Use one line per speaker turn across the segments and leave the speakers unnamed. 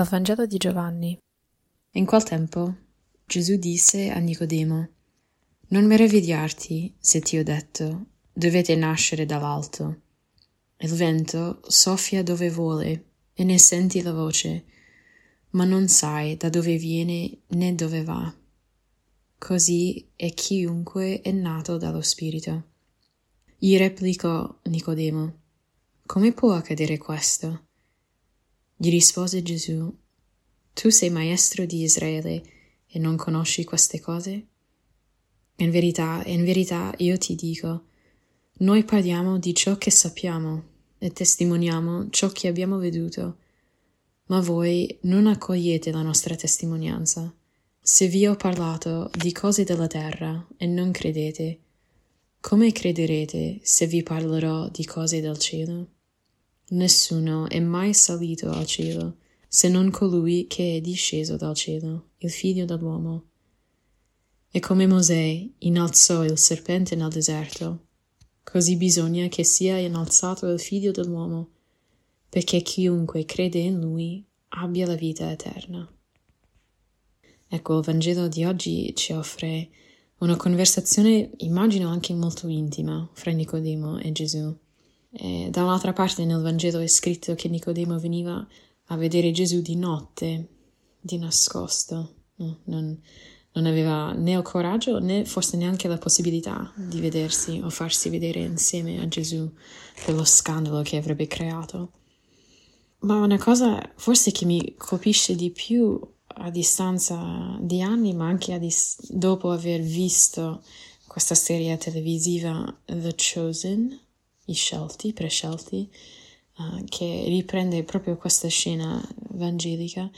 Dal Vangelo di Giovanni.
In quel tempo Gesù disse a Nicodemo, Non meravigliarti se ti ho detto, dovete nascere dall'alto. Il vento soffia dove vuole e ne senti la voce, ma non sai da dove viene né dove va. Così è chiunque è nato dallo Spirito. Gli replicò Nicodemo, Come può accadere questo? Gli rispose Gesù, Tu sei maestro di Israele e non conosci queste cose? In verità, in verità io ti dico, noi parliamo di ciò che sappiamo e testimoniamo ciò che abbiamo veduto, ma voi non accogliete la nostra testimonianza. Se vi ho parlato di cose della terra e non credete, come crederete se vi parlerò di cose del cielo? Nessuno è mai salito al cielo, se non colui che è disceso dal cielo, il figlio dell'uomo. E come Mosè innalzò il serpente nel deserto, così bisogna che sia innalzato il figlio dell'uomo, perché chiunque crede in lui abbia la vita eterna. Ecco, il Vangelo di oggi ci offre una conversazione, immagino anche molto intima, fra Nicodemo e Gesù. E da un'altra parte nel Vangelo è scritto che Nicodemo veniva a vedere Gesù di notte, di nascosto. Non, non aveva né il coraggio né forse neanche la possibilità di vedersi o farsi vedere insieme a Gesù per lo scandalo che avrebbe creato. Ma una cosa forse che mi colpisce di più a distanza di anni, ma anche dis- dopo aver visto questa serie televisiva The Chosen, i scelti, prescelti, uh, che riprende proprio questa scena evangelica,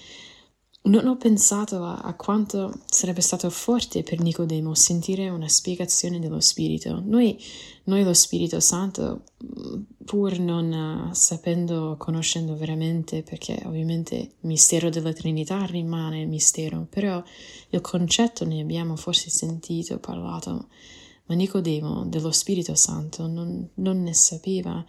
non ho pensato a, a, quanto sarebbe stato forte per Nicodemo sentire una spiegazione dello Spirito. Noi, noi lo Spirito Santo, pur non uh, sapendo, conoscendo veramente, perché ovviamente il mistero della Trinità rimane mistero, però il concetto ne abbiamo forse sentito, parlato, ma Nicodemo dello Spirito Santo non, non ne sapeva.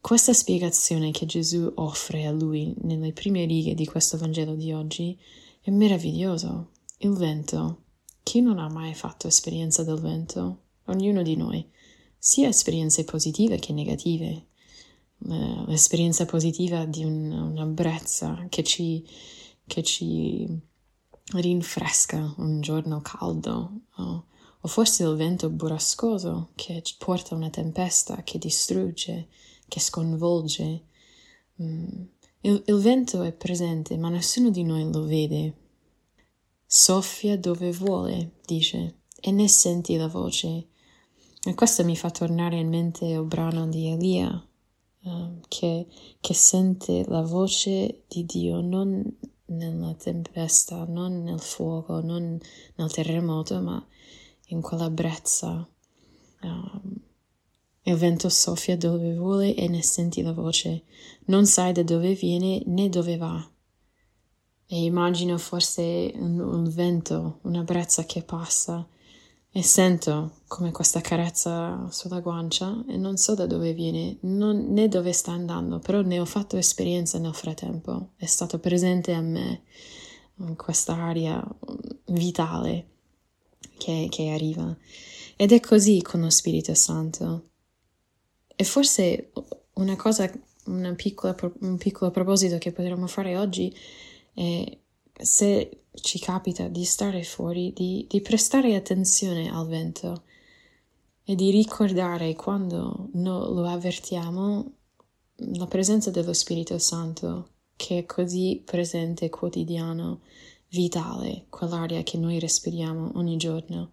Questa spiegazione che Gesù offre a lui nelle prime righe di questo Vangelo di oggi è meraviglioso. Il vento. Chi non ha mai fatto esperienza del vento? Ognuno di noi, sia esperienze positive che negative. L'esperienza positiva di un, una brezza che ci, che ci rinfresca un giorno caldo, o, o forse il vento burrascoso che porta una tempesta che distrugge che sconvolge. Mm. Il, il vento è presente, ma nessuno di noi lo vede. Soffia dove vuole, dice, e ne senti la voce. E questo mi fa tornare in mente il brano di Elia, uh, che, che sente la voce di Dio non nella tempesta, non nel fuoco, non nel terremoto, ma in quella brezza. Um, il vento soffia dove vuole e ne senti la voce. Non sai da dove viene né dove va. E immagino forse un, un vento, una brezza che passa e sento come questa carezza sulla guancia e non so da dove viene non, né dove sta andando, però ne ho fatto esperienza nel frattempo. È stato presente a me questa aria vitale che, che arriva. Ed è così con lo Spirito Santo. E forse una cosa, una piccola, un piccolo proposito che potremmo fare oggi è se ci capita di stare fuori, di, di prestare attenzione al vento e di ricordare quando no, lo avvertiamo la presenza dello Spirito Santo che è così presente, quotidiano, vitale, quell'aria che noi respiriamo ogni giorno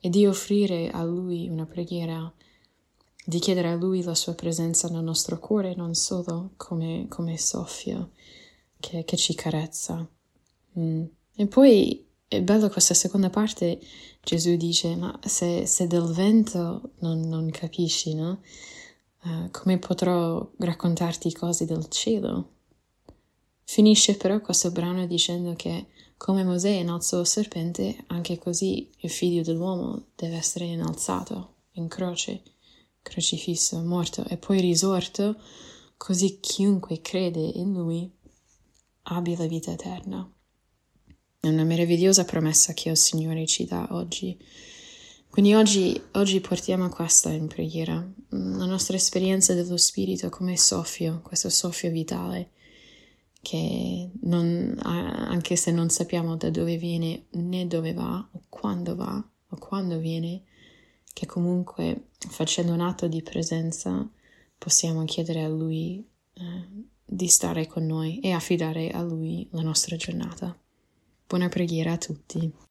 e di offrire a Lui una preghiera di chiedere a Lui la sua presenza nel nostro cuore, non solo come, come soffio che, che ci carezza. Mm. E poi è bello questa seconda parte, Gesù dice, ma se, se del vento non, non capisci, no? Uh, come potrò raccontarti cose del cielo? Finisce però questo brano dicendo che come Mosè innalzò il serpente, anche così il figlio dell'uomo deve essere innalzato in croce crocifisso, morto e poi risorto, così chiunque crede in lui abbia la vita eterna. È una meravigliosa promessa che il Signore ci dà oggi. Quindi oggi, oggi portiamo questa in preghiera, la nostra esperienza dello Spirito come soffio, questo soffio vitale, che non, anche se non sappiamo da dove viene né dove va o quando va o quando viene, che comunque facendo un atto di presenza possiamo chiedere a Lui eh, di stare con noi e affidare a Lui la nostra giornata. Buona preghiera a tutti.